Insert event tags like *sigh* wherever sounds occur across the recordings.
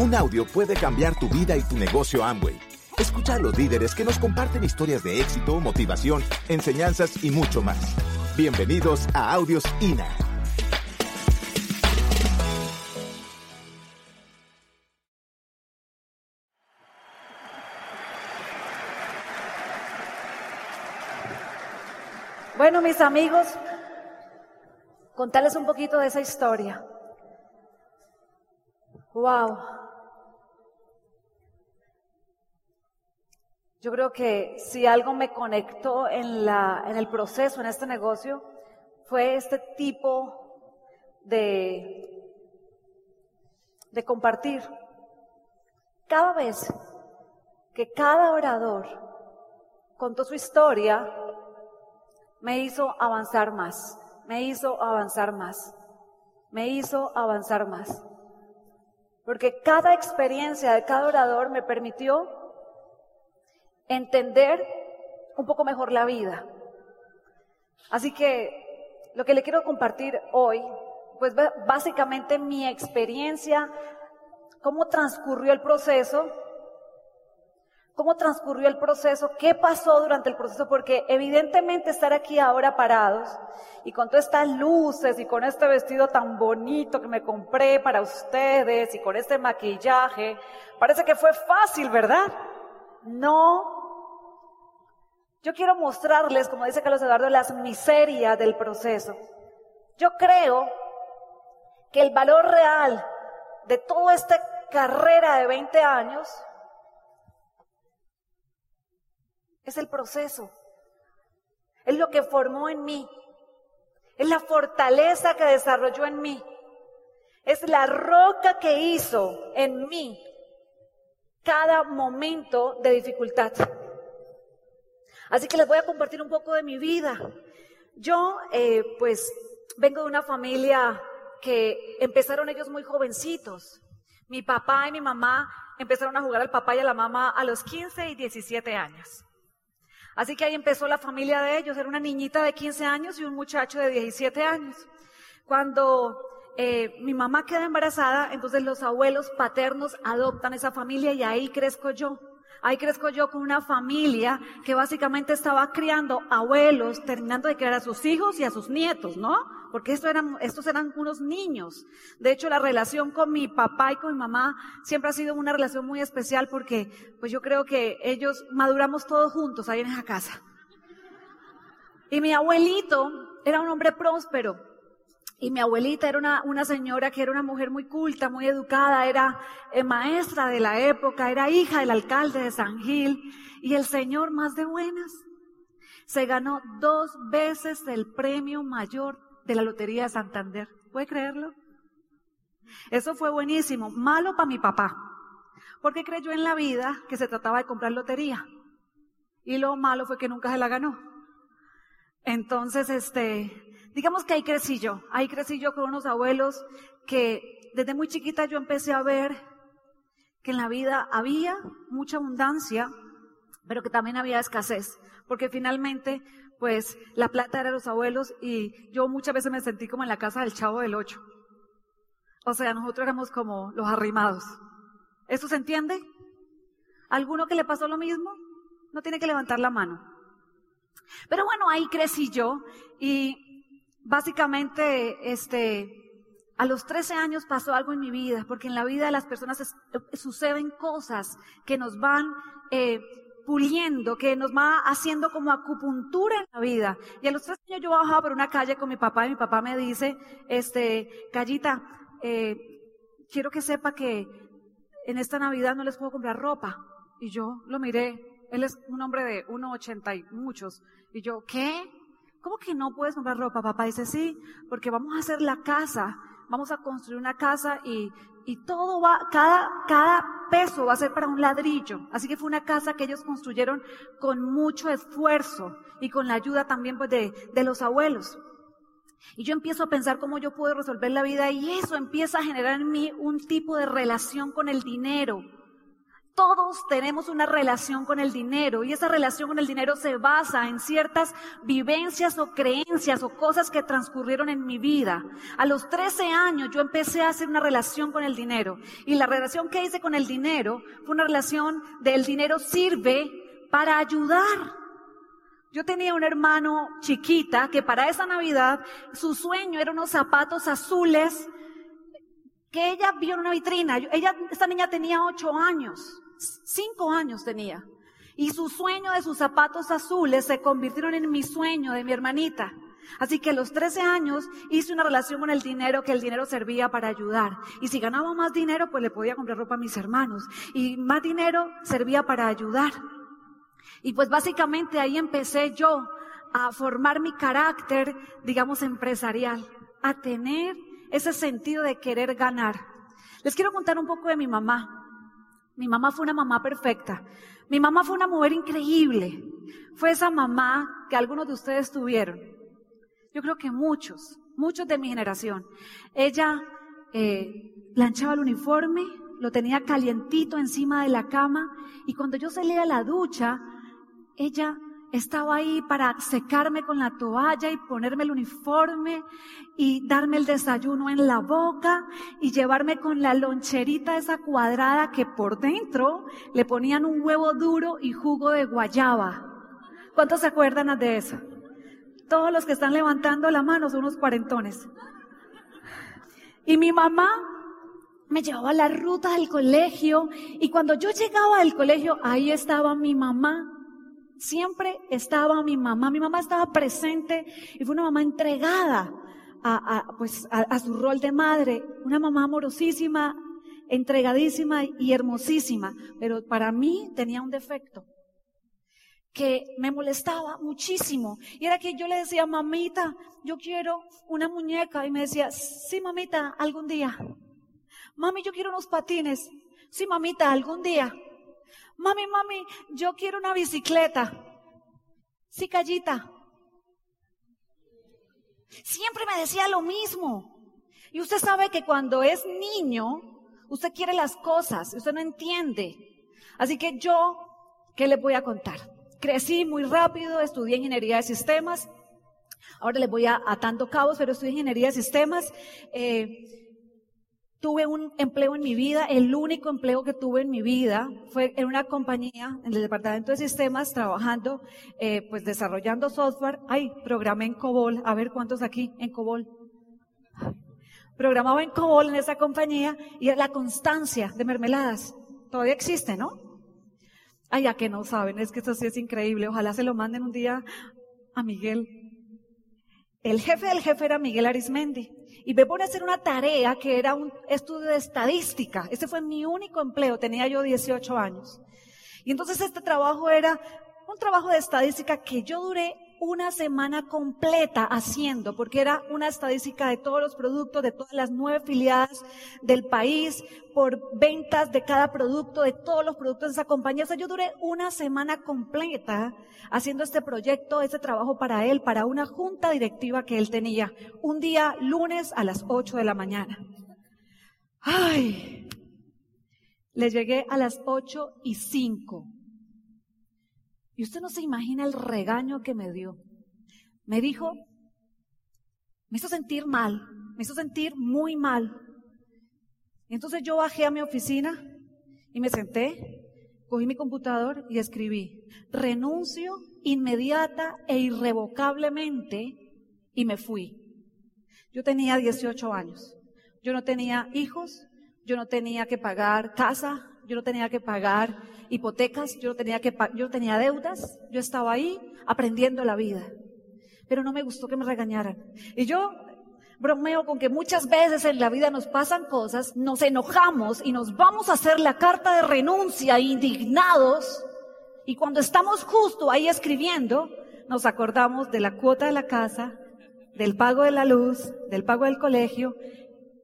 Un audio puede cambiar tu vida y tu negocio Amway. Escucha a los líderes que nos comparten historias de éxito, motivación, enseñanzas y mucho más. Bienvenidos a Audios INA. Bueno, mis amigos, contarles un poquito de esa historia. Wow. Yo creo que si algo me conectó en, la, en el proceso, en este negocio, fue este tipo de, de compartir. Cada vez que cada orador contó su historia, me hizo avanzar más, me hizo avanzar más, me hizo avanzar más. Porque cada experiencia de cada orador me permitió entender un poco mejor la vida. Así que lo que le quiero compartir hoy, pues básicamente mi experiencia, cómo transcurrió el proceso cómo transcurrió el proceso, qué pasó durante el proceso, porque evidentemente estar aquí ahora parados y con todas estas luces y con este vestido tan bonito que me compré para ustedes y con este maquillaje, parece que fue fácil, ¿verdad? No. Yo quiero mostrarles, como dice Carlos Eduardo, las miserias del proceso. Yo creo que el valor real de toda esta carrera de 20 años Es el proceso. Es lo que formó en mí. Es la fortaleza que desarrolló en mí. Es la roca que hizo en mí cada momento de dificultad. Así que les voy a compartir un poco de mi vida. Yo, eh, pues, vengo de una familia que empezaron ellos muy jovencitos. Mi papá y mi mamá empezaron a jugar al papá y a la mamá a los 15 y 17 años. Así que ahí empezó la familia de ellos. Era una niñita de 15 años y un muchacho de 17 años. Cuando eh, mi mamá queda embarazada, entonces los abuelos paternos adoptan esa familia y ahí crezco yo. Ahí crezco yo con una familia que básicamente estaba criando abuelos, terminando de criar a sus hijos y a sus nietos, ¿no? Porque estos eran, estos eran unos niños. De hecho, la relación con mi papá y con mi mamá siempre ha sido una relación muy especial porque, pues yo creo que ellos maduramos todos juntos ahí en esa casa. Y mi abuelito era un hombre próspero. Y mi abuelita era una, una, señora que era una mujer muy culta, muy educada, era eh, maestra de la época, era hija del alcalde de San Gil y el señor más de buenas. Se ganó dos veces el premio mayor de la Lotería de Santander. ¿Puede creerlo? Eso fue buenísimo. Malo para mi papá, porque creyó en la vida que se trataba de comprar lotería. Y lo malo fue que nunca se la ganó. Entonces, este, digamos que ahí crecí yo, ahí crecí yo con unos abuelos que desde muy chiquita yo empecé a ver que en la vida había mucha abundancia, pero que también había escasez, porque finalmente, pues la plata era los abuelos y yo muchas veces me sentí como en la casa del chavo del ocho. O sea, nosotros éramos como los arrimados. ¿Eso se entiende? ¿Alguno que le pasó lo mismo? No tiene que levantar la mano. Pero bueno, ahí crecí yo y básicamente, este, a los 13 años pasó algo en mi vida, porque en la vida de las personas suceden cosas que nos van eh, puliendo, que nos va haciendo como acupuntura en la vida. Y a los 13 años yo bajaba por una calle con mi papá y mi papá me dice, este, Callita, eh, quiero que sepa que en esta Navidad no les puedo comprar ropa. Y yo lo miré, él es un hombre de 1,80 y muchos. Y yo, ¿qué? ¿Cómo que no puedes comprar ropa? Papá dice, sí, porque vamos a hacer la casa, vamos a construir una casa y, y todo va, cada, cada peso va a ser para un ladrillo. Así que fue una casa que ellos construyeron con mucho esfuerzo y con la ayuda también pues, de, de los abuelos. Y yo empiezo a pensar cómo yo puedo resolver la vida y eso empieza a generar en mí un tipo de relación con el dinero Todos tenemos una relación con el dinero y esa relación con el dinero se basa en ciertas vivencias o creencias o cosas que transcurrieron en mi vida. A los 13 años yo empecé a hacer una relación con el dinero y la relación que hice con el dinero fue una relación del dinero sirve para ayudar. Yo tenía un hermano chiquita que para esa Navidad su sueño era unos zapatos azules que ella vio en una vitrina. Ella, esta niña tenía ocho años cinco años tenía. Y su sueño de sus zapatos azules se convirtieron en mi sueño de mi hermanita. Así que a los 13 años hice una relación con el dinero, que el dinero servía para ayudar. Y si ganaba más dinero, pues le podía comprar ropa a mis hermanos. Y más dinero servía para ayudar. Y pues básicamente ahí empecé yo a formar mi carácter, digamos, empresarial, a tener ese sentido de querer ganar. Les quiero contar un poco de mi mamá. Mi mamá fue una mamá perfecta. Mi mamá fue una mujer increíble. Fue esa mamá que algunos de ustedes tuvieron. Yo creo que muchos, muchos de mi generación. Ella eh, planchaba el uniforme, lo tenía calientito encima de la cama y cuando yo salía a la ducha, ella estaba ahí para secarme con la toalla y ponerme el uniforme y darme el desayuno en la boca y llevarme con la loncherita esa cuadrada que por dentro le ponían un huevo duro y jugo de guayaba. ¿Cuántos se acuerdan de eso? Todos los que están levantando la mano son unos cuarentones. Y mi mamá me llevaba a la ruta del colegio y cuando yo llegaba al colegio, ahí estaba mi mamá Siempre estaba mi mamá, mi mamá estaba presente y fue una mamá entregada a, pues, a, su rol de madre, una mamá amorosísima, entregadísima y hermosísima, pero para mí tenía un defecto que me molestaba muchísimo. Y era que yo le decía, mamita, yo quiero una muñeca. Y me decía, sí, mamita, algún día. Mami, yo quiero unos patines. Sí, mamita, algún día. Mami, mami, yo quiero una bicicleta. Sí, callita. Siempre me decía lo mismo. Y usted sabe que cuando es niño, usted quiere las cosas, usted no entiende. Así que yo, ¿qué le voy a contar? Crecí muy rápido, estudié ingeniería de sistemas. Ahora les voy a atando cabos, pero estudié ingeniería de sistemas. Eh, Tuve un empleo en mi vida, el único empleo que tuve en mi vida fue en una compañía, en el departamento de sistemas, trabajando, eh, pues desarrollando software. Ay, programé en COBOL, a ver cuántos aquí en COBOL. Programaba en COBOL en esa compañía y la constancia de mermeladas. Todavía existe, ¿no? Ay, ya que no saben, es que esto sí es increíble. Ojalá se lo manden un día a Miguel. El jefe del jefe era Miguel Arismendi y me pone a hacer una tarea que era un estudio de estadística. Ese fue mi único empleo, tenía yo 18 años. Y entonces este trabajo era un trabajo de estadística que yo duré una semana completa haciendo, porque era una estadística de todos los productos, de todas las nueve filiadas del país, por ventas de cada producto, de todos los productos de esa compañía. O sea, yo duré una semana completa haciendo este proyecto, este trabajo para él, para una junta directiva que él tenía, un día lunes a las ocho de la mañana. Ay, le llegué a las ocho y cinco y usted no se imagina el regaño que me dio. Me dijo, me hizo sentir mal, me hizo sentir muy mal. Entonces yo bajé a mi oficina y me senté, cogí mi computador y escribí, renuncio inmediata e irrevocablemente y me fui. Yo tenía 18 años. Yo no tenía hijos, yo no tenía que pagar casa, yo no tenía que pagar hipotecas, yo no tenía que yo tenía deudas, yo estaba ahí aprendiendo la vida. Pero no me gustó que me regañaran. Y yo bromeo con que muchas veces en la vida nos pasan cosas, nos enojamos y nos vamos a hacer la carta de renuncia indignados y cuando estamos justo ahí escribiendo, nos acordamos de la cuota de la casa, del pago de la luz, del pago del colegio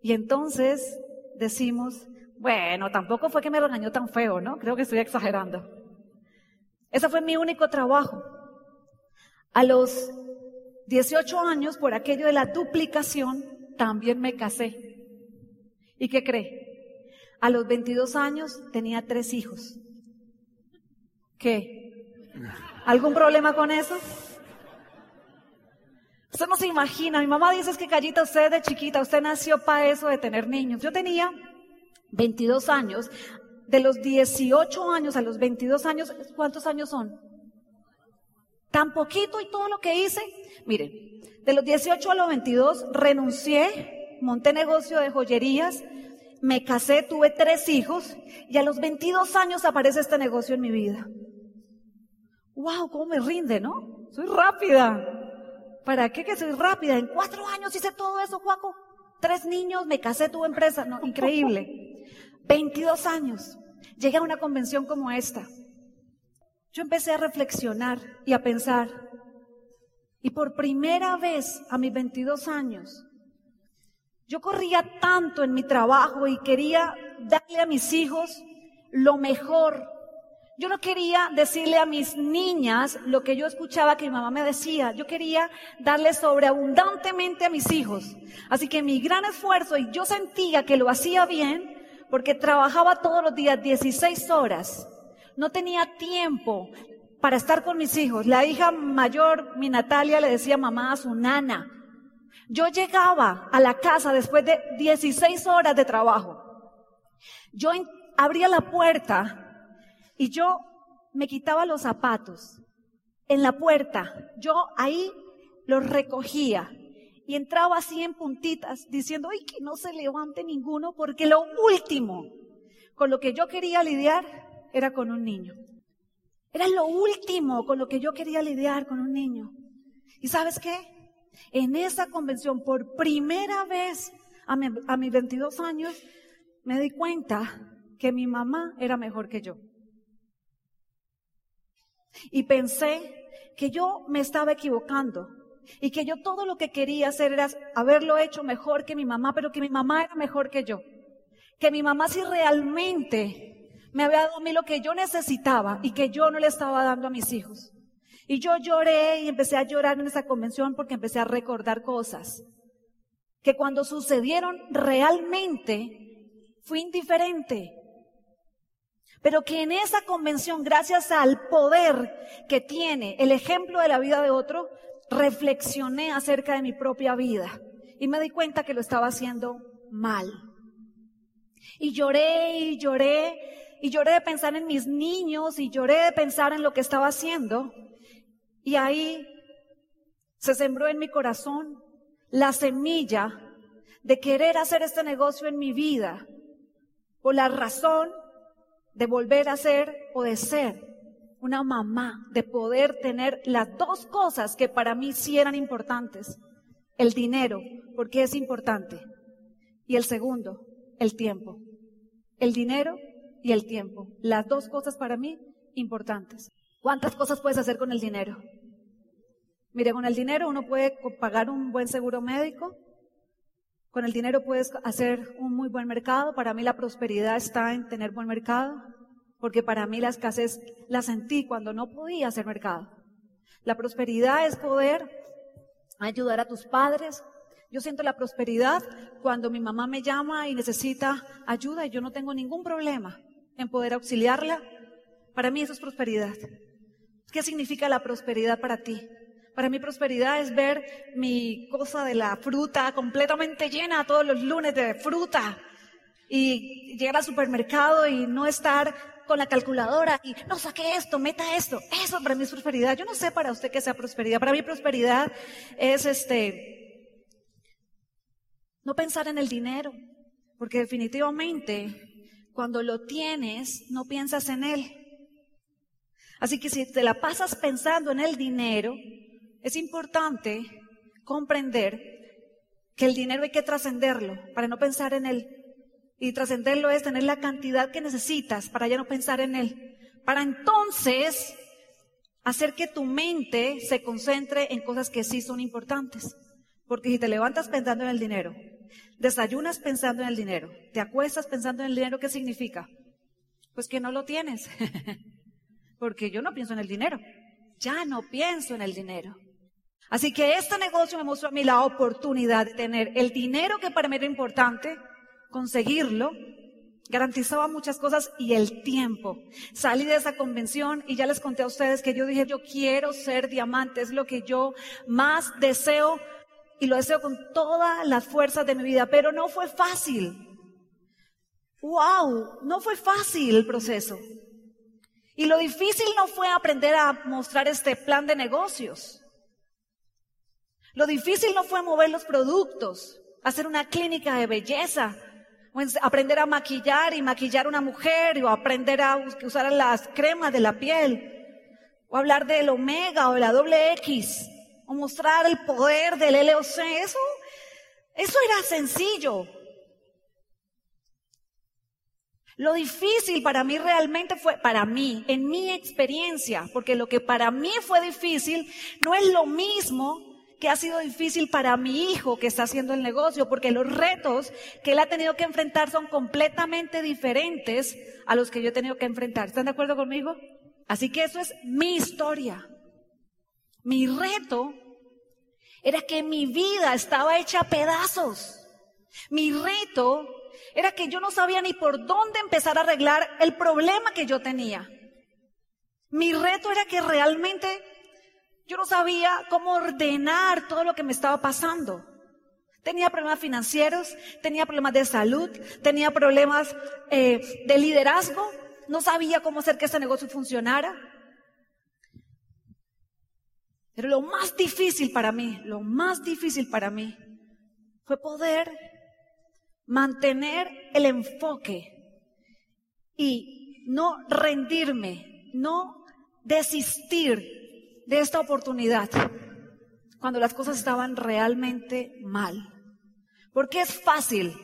y entonces decimos, bueno, tampoco fue que me regañó tan feo, ¿no? Creo que estoy exagerando. Ese fue mi único trabajo. A los 18 años, por aquello de la duplicación, también me casé. ¿Y qué cree? A los 22 años tenía tres hijos. ¿Qué? ¿Algún problema con eso? Usted no se imagina, mi mamá dice es que Callita, usted de chiquita, usted nació para eso de tener niños. Yo tenía 22 años, de los 18 años a los 22 años, ¿cuántos años son? Tan poquito y todo lo que hice. Miren, de los 18 a los 22 renuncié, monté negocio de joyerías, me casé, tuve tres hijos y a los 22 años aparece este negocio en mi vida. ¡Wow! ¿Cómo me rinde, no? Soy rápida. ¿Para qué que soy rápida? En cuatro años hice todo eso, Juaco. Tres niños, me casé, tuve empresa. No, increíble. 22 años. Llegué a una convención como esta. Yo empecé a reflexionar y a pensar. Y por primera vez a mis 22 años, yo corría tanto en mi trabajo y quería darle a mis hijos lo mejor. Yo no quería decirle a mis niñas lo que yo escuchaba que mi mamá me decía. Yo quería darle sobreabundantemente a mis hijos. Así que mi gran esfuerzo, y yo sentía que lo hacía bien, porque trabajaba todos los días 16 horas. No tenía tiempo para estar con mis hijos. La hija mayor, mi Natalia, le decía mamá a su nana. Yo llegaba a la casa después de 16 horas de trabajo. Yo abría la puerta y yo me quitaba los zapatos en la puerta. Yo ahí los recogía y entraba así en puntitas diciendo, ay, que no se levante ninguno porque lo último con lo que yo quería lidiar era con un niño. Era lo último con lo que yo quería lidiar con un niño. ¿Y sabes qué? En esa convención, por primera vez a, mis 22 años, me di cuenta que mi mamá era mejor que yo. Y pensé que yo me estaba equivocando y que yo todo lo que quería hacer era haberlo hecho mejor que mi mamá, pero que mi mamá era mejor que yo. Que mi mamá sí realmente me había dado a mí lo que yo necesitaba y que yo no le estaba dando a mis hijos. Y yo lloré y empecé a llorar en esa convención porque empecé a recordar cosas que cuando sucedieron realmente fui indiferente. Pero que en esa convención, gracias al poder que tiene el ejemplo de la vida de otro, reflexioné acerca de mi propia vida y me di cuenta que lo estaba haciendo mal. Y lloré y lloré y lloré de pensar en mis niños y lloré de pensar en lo que estaba haciendo. Y ahí se sembró en mi corazón la semilla de querer hacer este negocio en mi vida por la razón de volver a ser o de ser una mamá, de poder tener las dos cosas que para mí sí eran importantes. El dinero, porque es importante. Y el segundo, el tiempo. El dinero y el tiempo. Las dos cosas para mí importantes. ¿Cuántas cosas puedes hacer con el dinero? Mire, con el dinero uno puede pagar un buen seguro médico, con el dinero puedes hacer un muy buen mercado. Para mí la prosperidad está en tener buen mercado, porque para mí la escasez la sentí cuando no podía hacer mercado. La prosperidad es poder ayudar a tus padres. Yo siento la prosperidad cuando mi mamá me llama y necesita ayuda y yo no tengo ningún problema en poder auxiliarla. Para mí eso es prosperidad. ¿Qué significa la prosperidad para ti? Para mí prosperidad es ver mi cosa de la fruta completamente llena todos los lunes de fruta y llegar al supermercado y no estar con la calculadora y no saque esto, meta esto. Eso para mí es prosperidad. Yo no sé para usted qué sea prosperidad. Para mí prosperidad es este no pensar en el dinero, porque definitivamente cuando lo tienes no piensas en él. Así que si te la pasas pensando en el dinero, es importante comprender que el dinero hay que trascenderlo para no pensar en él. Y trascenderlo es tener la cantidad que necesitas para ya no pensar en él. Para entonces hacer que tu mente se concentre en cosas que sí son importantes. Porque si te levantas pensando en el dinero, desayunas pensando en el dinero, te acuestas pensando en el dinero, ¿qué significa? Pues que no lo tienes. *laughs* porque yo no pienso en el dinero, ya no pienso en el dinero. Así que este negocio me mostró a mí la oportunidad de tener el dinero que para mí era importante, conseguirlo, garantizaba muchas cosas y el tiempo. Salí de esa convención y ya les conté a ustedes que yo dije, yo quiero ser diamante, es lo que yo más deseo y lo deseo con todas las fuerzas de mi vida, pero no fue fácil. ¡Wow! No fue fácil el proceso. Y lo difícil no fue aprender a mostrar este plan de negocios. Lo difícil no fue mover los productos, hacer una clínica de belleza, aprender a maquillar y maquillar a una mujer, o aprender a usar las cremas de la piel, o hablar del omega o de la doble X, o mostrar el poder del LOC. Eso, eso era sencillo. Lo difícil para mí realmente fue, para mí, en mi experiencia, porque lo que para mí fue difícil no es lo mismo que ha sido difícil para mi hijo que está haciendo el negocio, porque los retos que él ha tenido que enfrentar son completamente diferentes a los que yo he tenido que enfrentar. ¿Están de acuerdo conmigo? Así que eso es mi historia. Mi reto era que mi vida estaba hecha a pedazos. Mi reto era que yo no sabía ni por dónde empezar a arreglar el problema que yo tenía. Mi reto era que realmente yo no sabía cómo ordenar todo lo que me estaba pasando. Tenía problemas financieros, tenía problemas de salud, tenía problemas eh, de liderazgo, no sabía cómo hacer que ese negocio funcionara. Pero lo más difícil para mí, lo más difícil para mí fue poder mantener el enfoque y no rendirme, no desistir de esta oportunidad cuando las cosas estaban realmente mal. Porque es fácil,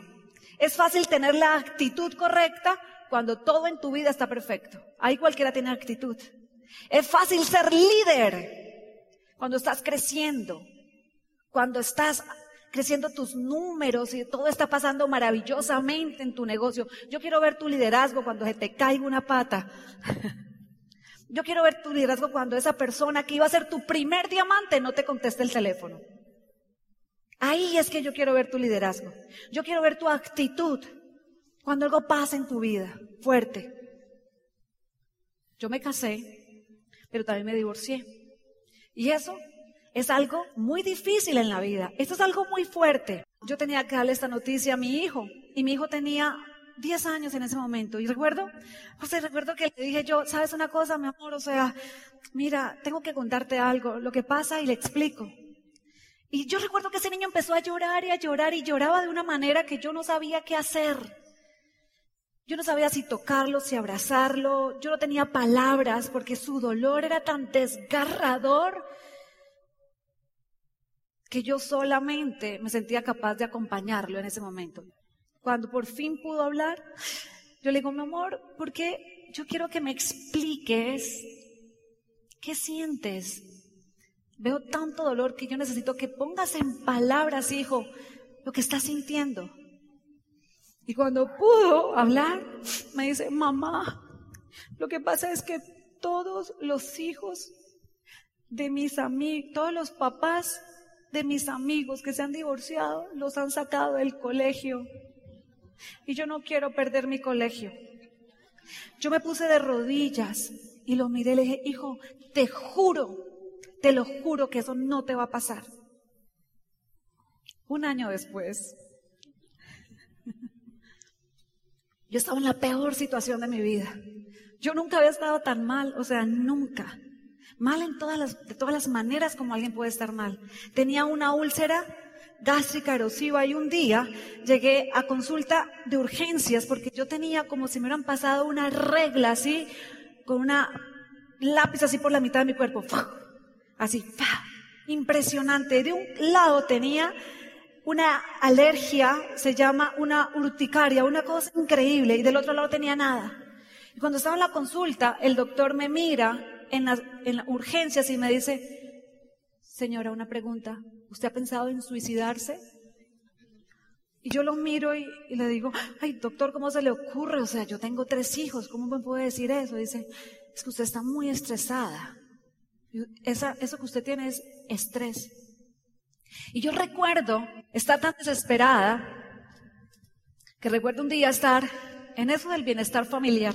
es fácil tener la actitud correcta cuando todo en tu vida está perfecto. Ahí cualquiera tiene actitud. Es fácil ser líder cuando estás creciendo, cuando estás creciendo tus números y todo está pasando maravillosamente en tu negocio. Yo quiero ver tu liderazgo cuando se te caiga una pata. *laughs* Yo quiero ver tu liderazgo cuando esa persona que iba a ser tu primer diamante no te conteste el teléfono. Ahí es que yo quiero ver tu liderazgo. Yo quiero ver tu actitud cuando algo pasa en tu vida fuerte. Yo me casé, pero también me divorcié. Y eso es algo muy difícil en la vida. Esto es algo muy fuerte. Yo tenía que darle esta noticia a mi hijo y mi hijo tenía 10 años en ese momento. Y recuerdo, José, recuerdo que le dije yo, ¿sabes una cosa, mi amor? O sea, mira, tengo que contarte algo, lo que pasa y le explico. Y yo recuerdo que ese niño empezó a llorar y a llorar y lloraba de una manera que yo no sabía qué hacer. Yo no sabía si tocarlo, si abrazarlo. Yo no tenía palabras porque su dolor era tan desgarrador que yo solamente me sentía capaz de acompañarlo en ese momento. Cuando por fin pudo hablar, yo le digo, mi amor, ¿por qué yo quiero que me expliques qué sientes? Veo tanto dolor que yo necesito que pongas en palabras, hijo, lo que estás sintiendo. Y cuando pudo hablar, me dice, mamá, lo que pasa es que todos los hijos de mis amigos, todos los papás de mis amigos que se han divorciado, los han sacado del colegio y yo no quiero perder mi colegio. Yo me puse de rodillas y lo miré y le dije, hijo, te juro, te lo juro que eso no te va a pasar. Un año después, *laughs* yo estaba en la peor situación de mi vida. Yo nunca había estado tan mal, o sea, nunca. Mal en todas las, de todas las maneras como alguien puede estar mal. Tenía una úlcera gástrica erosiva y un día llegué a consulta de urgencias porque yo tenía como si me hubieran pasado una regla así, con una lápiz así por la mitad de mi cuerpo, así, impresionante. De un lado tenía una alergia, se llama una urticaria, una cosa increíble, y del otro lado tenía nada. Y cuando estaba en la consulta, el doctor me mira en las, en las urgencias y me dice, señora, una pregunta, ¿Usted ha pensado en suicidarse? Y yo lo miro y, le digo, ay, doctor, ¿cómo se le ocurre? O sea, yo tengo tres hijos, ¿cómo me puede decir eso? Dice, es que usted está muy estresada. Esa, eso que usted tiene es estrés. Y yo recuerdo estar tan desesperada que recuerdo un día estar en eso del bienestar familiar.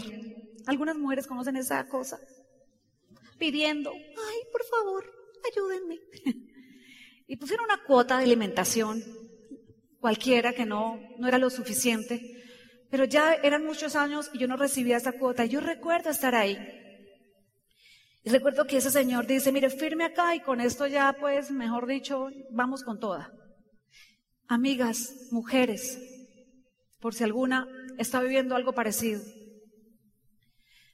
Algunas mujeres conocen esa cosa. Pidiendo, ay, por favor, ayúdenme. Y pusieron una cuota de alimentación, cualquiera que no, no era lo suficiente. Pero ya eran muchos años y yo no recibía esa cuota. Yo recuerdo estar ahí. Y recuerdo que ese señor dice, mire, firme acá y con esto ya, pues, mejor dicho, vamos con toda. Amigas, mujeres, por si alguna está viviendo algo parecido.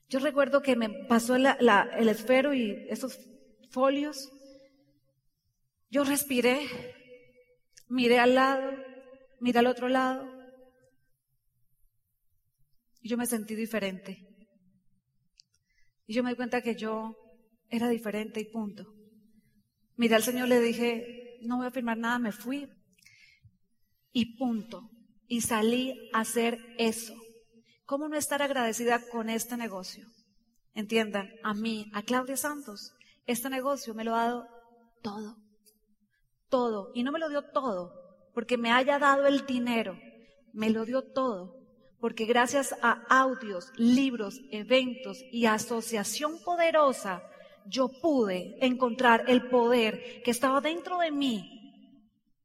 Yo recuerdo que me pasó el esfero y esos folios. Yo respiré, miré al lado, miré al otro lado. Y yo me sentí diferente. Y yo me di cuenta que yo era diferente y punto. Miré al Señor, le dije, no voy a firmar nada, me fui. Y punto y salí a hacer eso. ¿Cómo no estar agradecida con este negocio? Entiendan, a mí, a Claudia Santos, este negocio me lo ha dado todo. Todo. Y no me lo dio todo porque me haya dado el dinero. Me lo dio todo porque gracias a audios, libros, eventos y asociación poderosa, yo pude encontrar el poder que estaba dentro de mí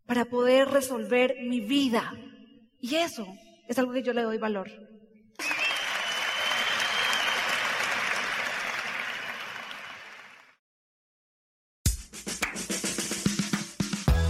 para poder resolver mi vida, y eso es algo que yo le doy valor.